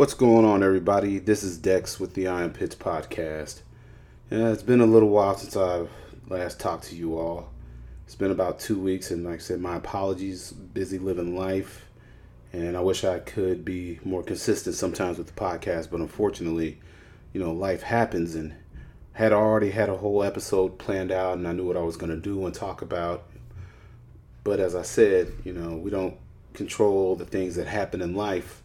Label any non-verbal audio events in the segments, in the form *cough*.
What's going on, everybody? This is Dex with the Iron Pits podcast. Yeah, it's been a little while since I've last talked to you all. It's been about two weeks, and like I said, my apologies. Busy living life, and I wish I could be more consistent sometimes with the podcast, but unfortunately, you know, life happens, and had already had a whole episode planned out, and I knew what I was going to do and talk about. But as I said, you know, we don't control the things that happen in life.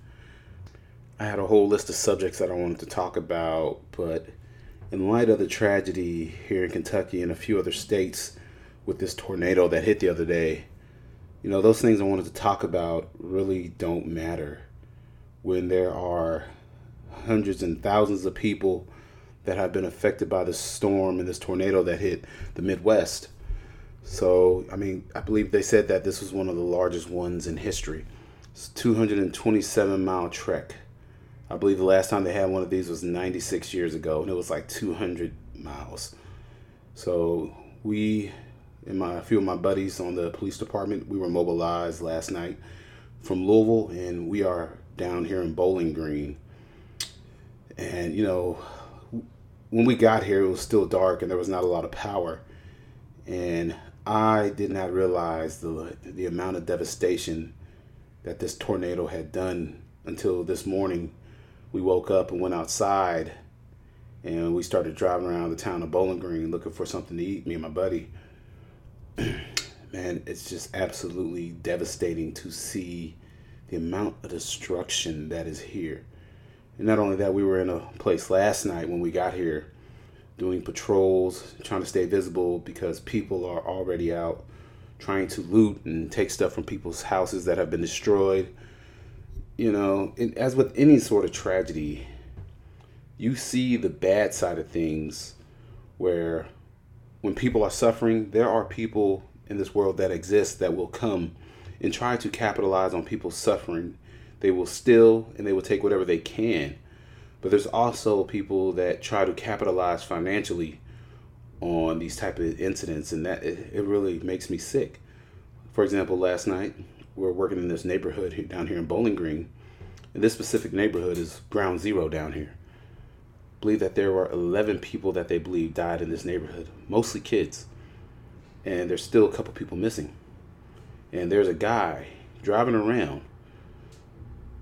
I had a whole list of subjects that I wanted to talk about, but in light of the tragedy here in Kentucky and a few other states with this tornado that hit the other day, you know, those things I wanted to talk about really don't matter when there are hundreds and thousands of people that have been affected by this storm and this tornado that hit the Midwest. So, I mean, I believe they said that this was one of the largest ones in history. It's a 227 mile trek. I believe the last time they had one of these was 96 years ago, and it was like 200 miles. So we and my a few of my buddies on the police department, we were mobilized last night from Louisville, and we are down here in Bowling Green. And you know, when we got here, it was still dark, and there was not a lot of power. And I did not realize the the amount of devastation that this tornado had done until this morning we woke up and went outside and we started driving around the town of Bowling Green looking for something to eat, me and my buddy. *clears throat* Man, it's just absolutely devastating to see the amount of destruction that is here. And not only that, we were in a place last night when we got here doing patrols, trying to stay visible because people are already out trying to loot and take stuff from people's houses that have been destroyed you know, as with any sort of tragedy, you see the bad side of things where when people are suffering, there are people in this world that exist that will come and try to capitalize on people's suffering. They will steal and they will take whatever they can. But there's also people that try to capitalize financially on these type of incidents and that it, it really makes me sick. For example, last night we're working in this neighborhood down here in Bowling Green. And this specific neighborhood is ground zero down here. Believe that there were 11 people that they believe died in this neighborhood, mostly kids. And there's still a couple people missing. And there's a guy driving around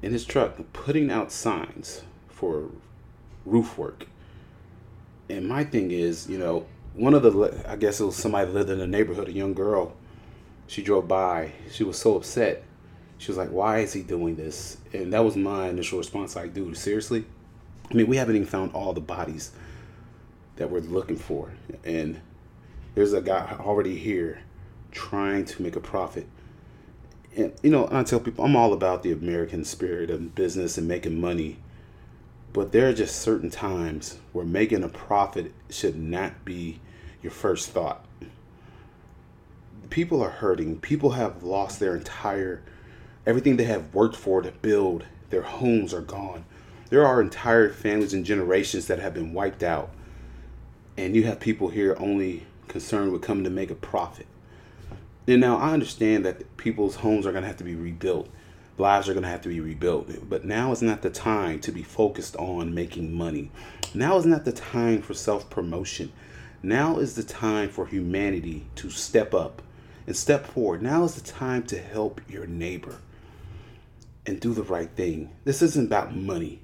in his truck putting out signs for roof work. And my thing is, you know, one of the, I guess it was somebody lived in the neighborhood, a young girl she drove by. She was so upset. She was like, "Why is he doing this?" And that was my initial response. Like, dude, seriously? I mean, we haven't even found all the bodies that we're looking for, and there's a guy already here trying to make a profit. And you know, I tell people I'm all about the American spirit of business and making money. But there are just certain times where making a profit should not be your first thought people are hurting. People have lost their entire everything they have worked for to build. Their homes are gone. There are entire families and generations that have been wiped out. And you have people here only concerned with coming to make a profit. And now I understand that people's homes are going to have to be rebuilt. Lives are going to have to be rebuilt. But now is not the time to be focused on making money. Now is not the time for self promotion. Now is the time for humanity to step up and step forward. Now is the time to help your neighbor and do the right thing. This isn't about money.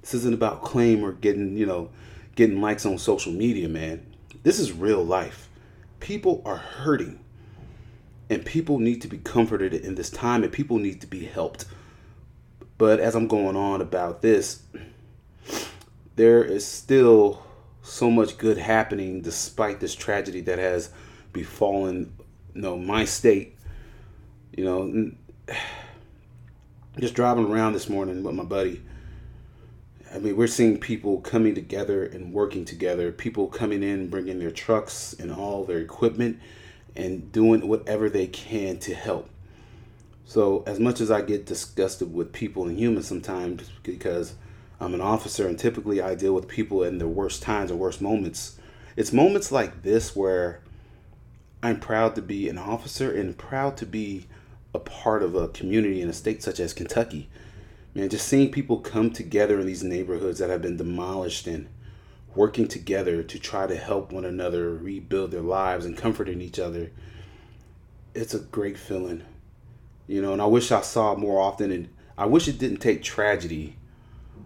This isn't about claim or getting, you know, getting likes on social media, man. This is real life. People are hurting. And people need to be comforted in this time and people need to be helped. But as I'm going on about this, *clears throat* there is still so much good happening despite this tragedy that has befallen you know my state you know *sighs* just driving around this morning with my buddy. I mean, we're seeing people coming together and working together. People coming in, bringing their trucks and all their equipment, and doing whatever they can to help. So, as much as I get disgusted with people and humans sometimes because I'm an officer and typically I deal with people in their worst times or worst moments, it's moments like this where I'm proud to be an officer and proud to be a part of a community in a state such as Kentucky. Man, just seeing people come together in these neighborhoods that have been demolished and working together to try to help one another rebuild their lives and comforting each other, it's a great feeling. You know, and I wish I saw it more often and I wish it didn't take tragedy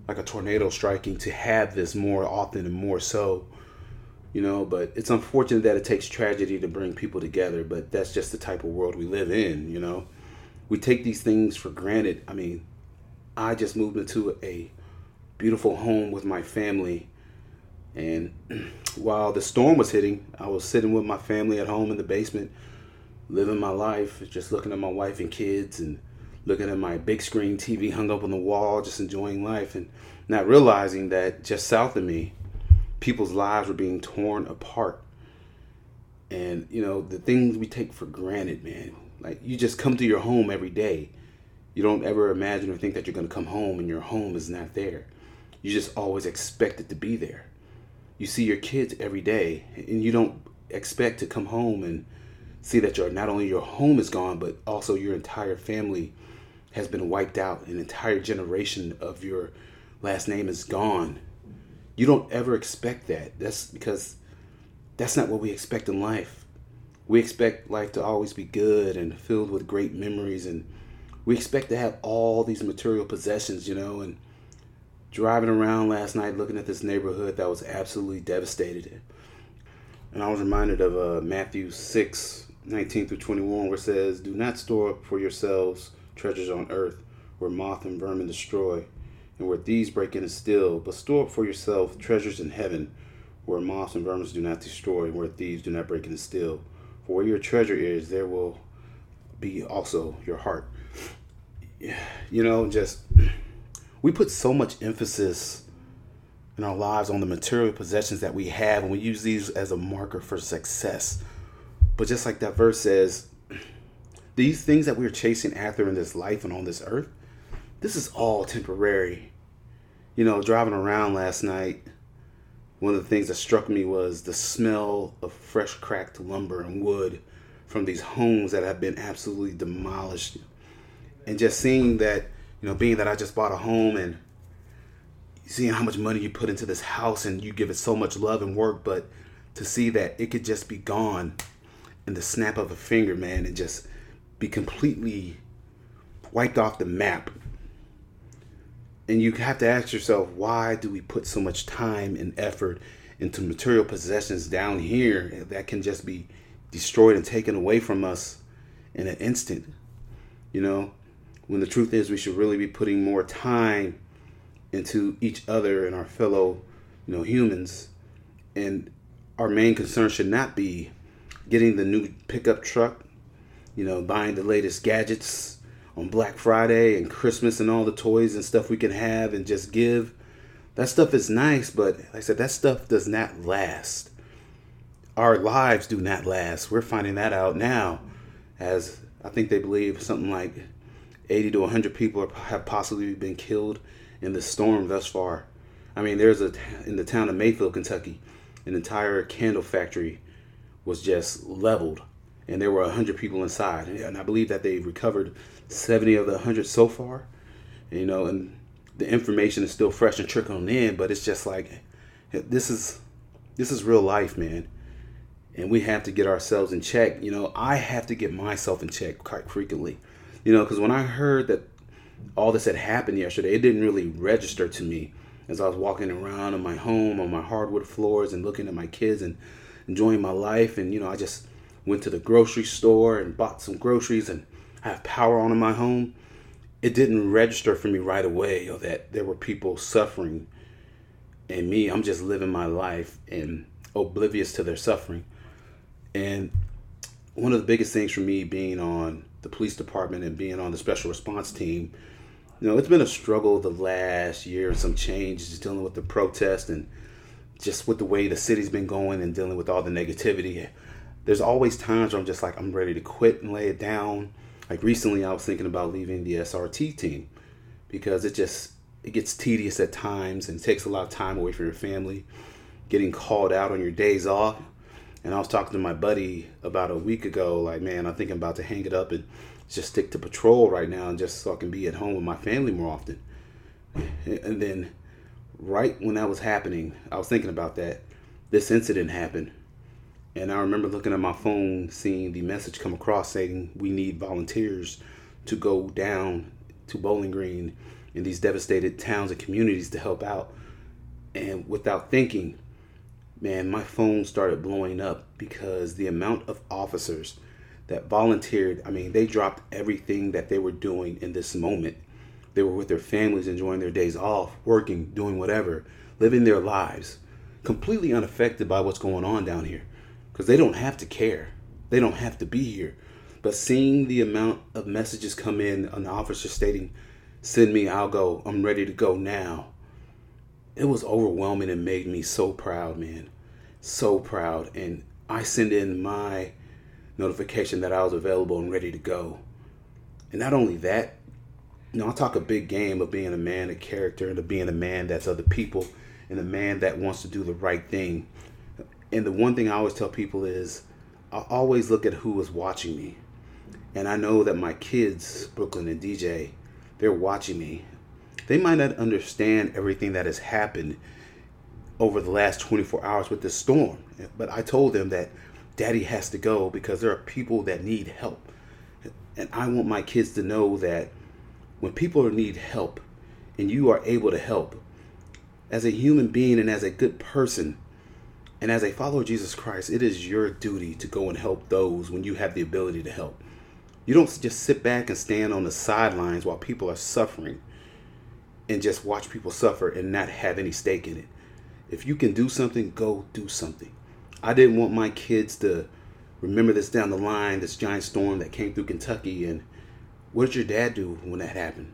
like a tornado striking to have this more often and more so you know but it's unfortunate that it takes tragedy to bring people together but that's just the type of world we live in you know? We take these things for granted. I mean i just moved into a beautiful home with my family and *clears throat* while the storm was hitting i was sitting with my family at home in the basement living my life just looking at my wife and kids and looking at my big screen tv hung up on the wall just enjoying life and not realizing that just south of me people's lives were being torn apart. And, you know, the things we take for granted, man. Like, you just come to your home every day. You don't ever imagine or think that you're going to come home and your home is not there. You just always expect it to be there. You see your kids every day, and you don't expect to come home and see that your not only your home is gone, but also your entire family has been wiped out. An entire generation of your last name is gone you don't ever expect that. That's because that's not what we expect in life. We expect life to always be good and filled with great memories, and we expect to have all these material possessions, you know. And driving around last night looking at this neighborhood that was absolutely devastated. And I was reminded of uh, Matthew 6 19 through 21, where it says, Do not store up for yourselves treasures on earth where moth and vermin destroy and where thieves break in and steal, but store up for yourself treasures in heaven, where moths and vermin do not destroy, and where thieves do not break in and steal. For where your treasure is, there will be also your heart. You know, just we put so much emphasis in our lives on the material possessions that we have, and we use these as a marker for success. But just like that verse says, these things that we're chasing after in this life and on this earth, this is all temporary. You know, driving around last night, one of the things that struck me was the smell of fresh cracked lumber and wood from these homes that have been absolutely demolished. And just seeing that, you know, being that I just bought a home and seeing how much money you put into this house and you give it so much love and work, but to see that it could just be gone in the snap of a finger, man, and just be completely wiped off the map and you have to ask yourself why do we put so much time and effort into material possessions down here that can just be destroyed and taken away from us in an instant? You know when the truth is we should really be putting more time into each other and our fellow you know humans. And our main concern should not be getting the new pickup truck you know buying the latest gadgets on Black Friday and Christmas and all the toys and stuff we can have and just give. That stuff is nice, but like I said, that stuff does not last. Our lives do not last. We're finding that out now, as I think they believe something like 80 to 100 people have possibly been killed in the storm thus far. I mean, there's a in the town of Mayfield, Kentucky, an entire candle factory was just leveled, and there were 100 people inside. And I believe that they recovered 70 of the 100 so far. You know, and the information is still fresh and trickling in, but it's just like this is this is real life, man. And we have to get ourselves in check. You know, I have to get myself in check quite frequently. You know, because when I heard that all this had happened yesterday, it didn't really register to me as I was walking around in my home on my hardwood floors and looking at my kids and enjoying my life. And, you know, I just went to the grocery store and bought some groceries and have power on in my home, it didn't register for me right away or that there were people suffering. And me, I'm just living my life and oblivious to their suffering. And one of the biggest things for me being on the police department and being on the special response team You know, it's been a struggle the last year, some changes dealing with the protest and just with the way the city's been going and dealing with all the negativity. There's always times where I'm just like, I'm ready to quit and lay it down. Like recently, I was thinking about leaving the SRT team because it just it gets tedious at times and takes a lot of time away from your family. Getting called out on your days off, and I was talking to my buddy about a week ago, like, man, I think I'm about to hang it up and just stick to patrol right now and just so I can be at home with my family more often. And then right when that was happening, I was thinking about that. This incident happened. And I remember looking at my phone, seeing the message come across saying we need volunteers to go down to Bowling Green in these devastated towns and communities to help out. And without thinking, man, my phone started blowing up because the amount of officers that volunteered, I mean, they dropped everything that they were doing in this moment. They were with their families, enjoying their days off, working, doing whatever, living their lives, completely unaffected by what's going on down here because they don't have to care. They don't have to be here. But seeing the amount of messages come in, an officer stating, send me, I'll go, I'm ready to go now. It was overwhelming and made me so proud, man. So proud. And I send in my notification that I was available and ready to go. And not only that, you know, I talk a big game of being a man of character and of being a man that's other people and a man that wants to do the right thing. And the one thing I always tell people is I always look at who is watching me. And I know that my kids, Brooklyn and DJ, they're watching me. They might not understand everything that has happened over the last 24 hours with this storm. But I told them that daddy has to go because there are people that need help. And I want my kids to know that when people need help and you are able to help, as a human being and as a good person and as a follower of Jesus Christ, it is your duty to go and help those when you have the ability to help. You don't just sit back and stand on the sidelines while people are suffering and just watch people suffer and not have any stake in it. If you can do something, go do something. I didn't want my kids to remember this down the line, this giant storm that came through Kentucky. And what did your dad do when that happened?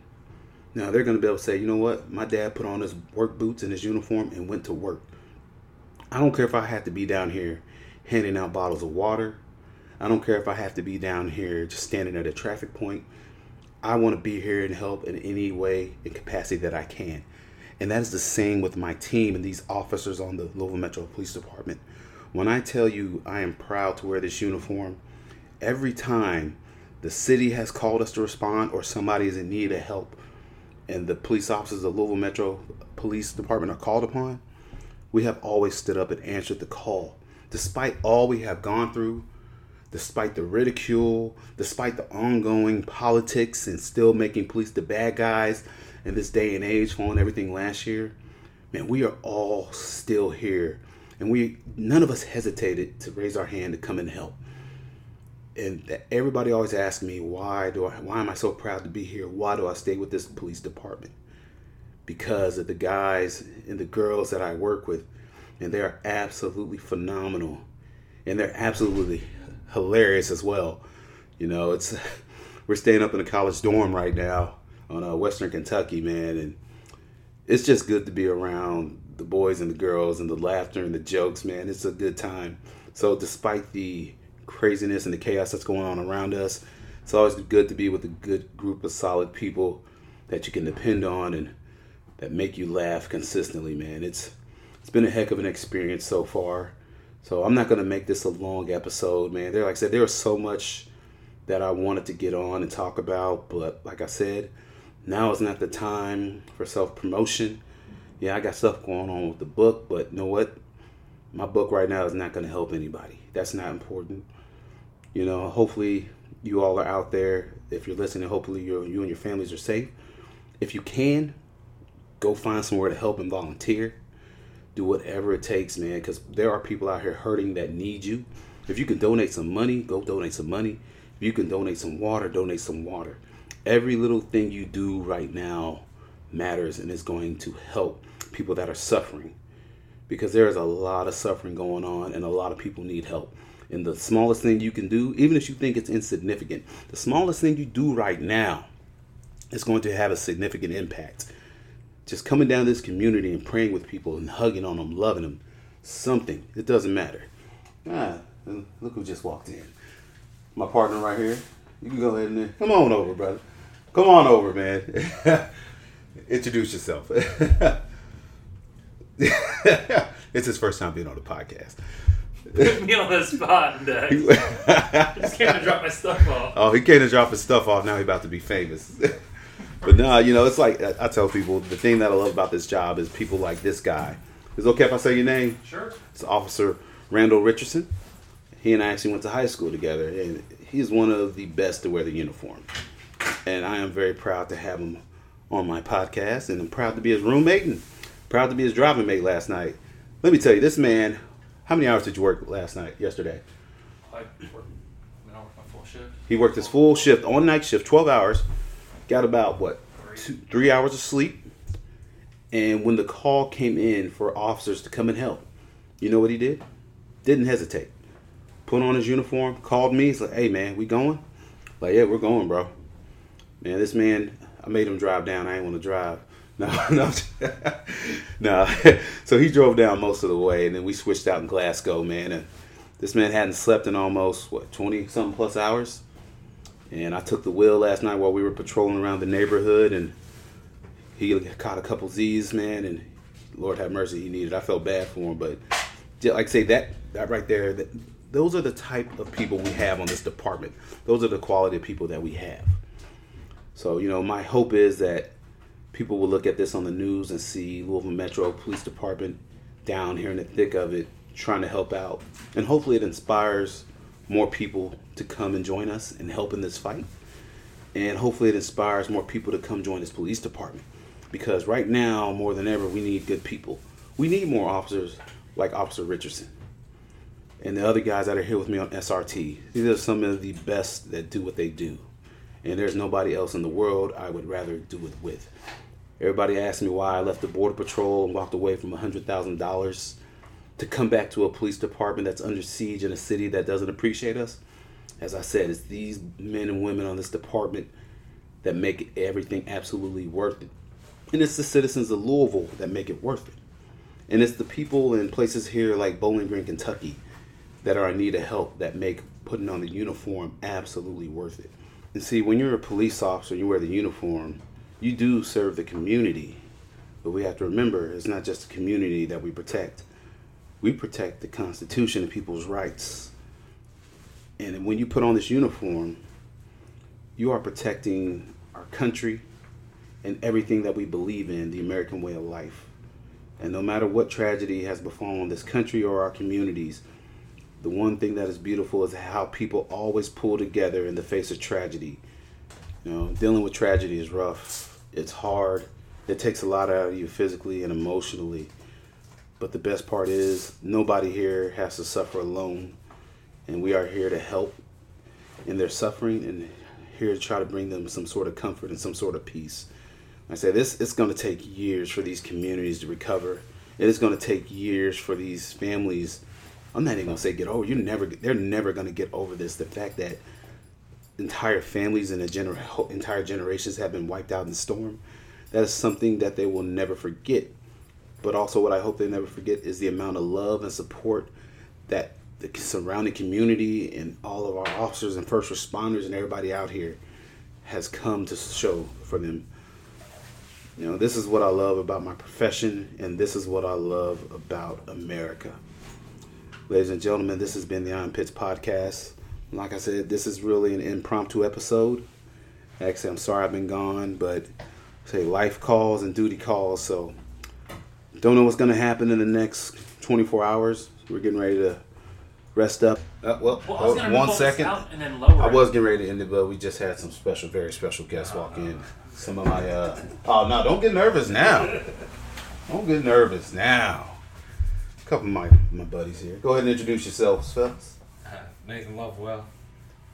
Now they're going to be able to say, you know what? My dad put on his work boots and his uniform and went to work. I don't care if I have to be down here handing out bottles of water. I don't care if I have to be down here just standing at a traffic point. I want to be here and help in any way and capacity that I can. And that is the same with my team and these officers on the Louisville Metro Police Department. When I tell you I am proud to wear this uniform, every time the city has called us to respond or somebody is in need of help and the police officers of Louisville Metro Police Department are called upon, we have always stood up and answered the call. Despite all we have gone through, despite the ridicule, despite the ongoing politics and still making police the bad guys in this day and age following everything last year, man, we are all still here and we none of us hesitated to raise our hand to come and help. And everybody always asks me why do I why am I so proud to be here? Why do I stay with this police department? Because of the guys and the girls that I work with, and they are absolutely phenomenal, and they're absolutely hilarious as well. You know, it's *laughs* we're staying up in a college dorm right now on uh, Western Kentucky, man, and it's just good to be around the boys and the girls and the laughter and the jokes, man. It's a good time. So despite the craziness and the chaos that's going on around us, it's always good to be with a good group of solid people that you can depend on and that make you laugh consistently, man. It's it's been a heck of an experience so far. So I'm not gonna make this a long episode, man. There, like I said, there was so much that I wanted to get on and talk about, but like I said, now is not the time for self promotion yeah, I got stuff going on with the book, but you know what? My book right now is not to help anybody. That's not important. You know, hopefully you all are out there. If you're listening, hopefully you you and your families are safe. If you can, go find somewhere to help and volunteer. Do whatever it takes, man, because there are people out here hurting that need you. If you can donate some money, go donate some money. If you can donate some water, donate some water. Every little thing you do right now matters and is going to help people that are suffering because there is a lot of suffering going on and a lot of people need help. And the smallest thing you can do, even if you think it's insignificant, the smallest thing you do right now is going to have a significant impact. Just coming down this community and praying with people and hugging on them, loving them, something. It doesn't matter. Ah, look who just walked in. My partner right here. You can go ahead and come on over, brother. Come on over, man. *laughs* Introduce yourself. *laughs* it's his first time being on the podcast. *laughs* Put me on the spot, Dex. Just came to drop my stuff off. Oh, he came to drop his stuff off. Now he's about to be famous. But nah, you know, it's like I I tell people the thing that I love about this job is people like this guy. Is it okay if I say your name? Sure. It's Officer Randall Richardson. He and I actually went to high school together, and he's one of the best to wear the uniform. And I am very proud to have him on my podcast, and I'm proud to be his roommate and proud to be his driving mate last night. Let me tell you, this man. How many hours did you work last night? Yesterday? I worked, I mean, I worked my full shift. He worked his full shift, on night shift, 12 hours. Got about, what, two, three hours of sleep. And when the call came in for officers to come and help, you know what he did? Didn't hesitate. Put on his uniform, called me. He's like, hey, man, we going? Like, yeah, we're going, bro. Man, this man, I made him drive down. I ain't want to drive. *laughs* No, no, *laughs* no. *laughs* So he drove down most of the way, and then we switched out in Glasgow, man. And this man hadn't slept in almost what twenty something plus hours. And I took the wheel last night while we were patrolling around the neighborhood, and he caught a couple Z's, man. And Lord have mercy, he needed. I felt bad for him, but like I say that that right there, that, those are the type of people we have on this department. Those are the quality of people that we have. So you know, my hope is that people will look at this on the news and see Louisville Metro Police Department down here in the thick of it, trying to help out, and hopefully it inspires more people to come and join us and help in this fight. And hopefully it inspires more people to come join this police department. Because right now, more than ever, we need good people. We need more officers like Officer Richardson and the other guys that are here with me on SRT. These are some of the best that do what they do. And there's nobody else in the world I would rather do it with. Everybody asked me why I left the Border Patrol and walked away from $100,000 to come back to a police department that's under siege in a city that doesn't appreciate us. As I said, it's these men and women on this department that make everything absolutely worth it. And it's the citizens of Louisville that make it worth it. And it's the people in places here like Bowling Green, Kentucky that are in need of help that make putting on the uniform absolutely worth it. And see, when you're a police officer and you wear the uniform, you do serve the community. But we have to remember it's not just the community that we protect. We protect the Constitution and people's rights. And when you put on this uniform, you are protecting our country and everything that we believe in, the American way of life. And no matter what tragedy has befallen this country or our communities, the one thing that is beautiful is how people always pull together in the face of tragedy. You know, dealing with tragedy is rough. It's hard. It takes a lot out of you physically and emotionally. But the best part is nobody here has to suffer alone. And we are here to help in their suffering and here to try to bring them some sort of comfort and some sort of peace. I say this it's going to take years for these communities to recover. It is going to take years for these families I'm not even gonna say get over. You never, they're never gonna get over this. The fact that entire families and entire generations have been wiped out in the storm. That is something that they will never forget. But also, what I hope they never forget is the amount of love and support that the surrounding community and all of our officers and first responders and everybody out here has come to show for them. You know, this is what I love about my profession, and this is what I love about America. Ladies and gentlemen, this has been the Iron Pits podcast. Like I said, this is really an impromptu episode. Actually, I'm sorry I've been gone, but say life calls and duty calls, so don't know what's going to happen in the next 24 hours. We're getting ready to rest up. Uh, well, Well, I was uh, gonna one move all this second. out and then lower I was getting ready to end it, but we just had some special, very special guests walk in. Some of my, uh, oh no, don't get nervous now. Don't get nervous now. A couple of my, my buddies here. Go ahead and introduce yourselves, fellas. Nathan Lovewell.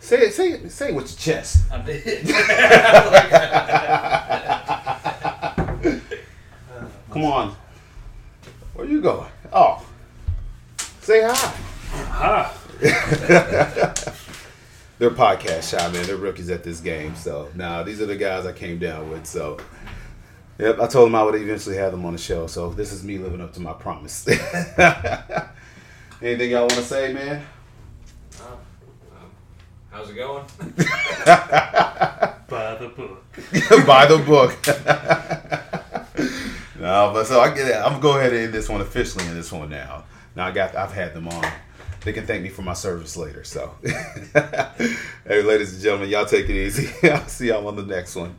Say it, say it, say it with your chest. I did. *laughs* *laughs* Come on. Where you going? Oh, say hi. Hi. *laughs* they're podcast shy, man. They're rookies at this game. So now these are the guys I came down with. So yep, I told them I would eventually have them on the show. So this is me living up to my promise. *laughs* Anything y'all want to say, man? Uh, uh, how's it going? *laughs* By the book. Buy the book. No, but so I get. I'm gonna go ahead and end this one officially in this one now. Now I got I've had them on. They can thank me for my service later. So, *laughs* hey, ladies and gentlemen, y'all take it easy. *laughs* I'll see y'all on the next one.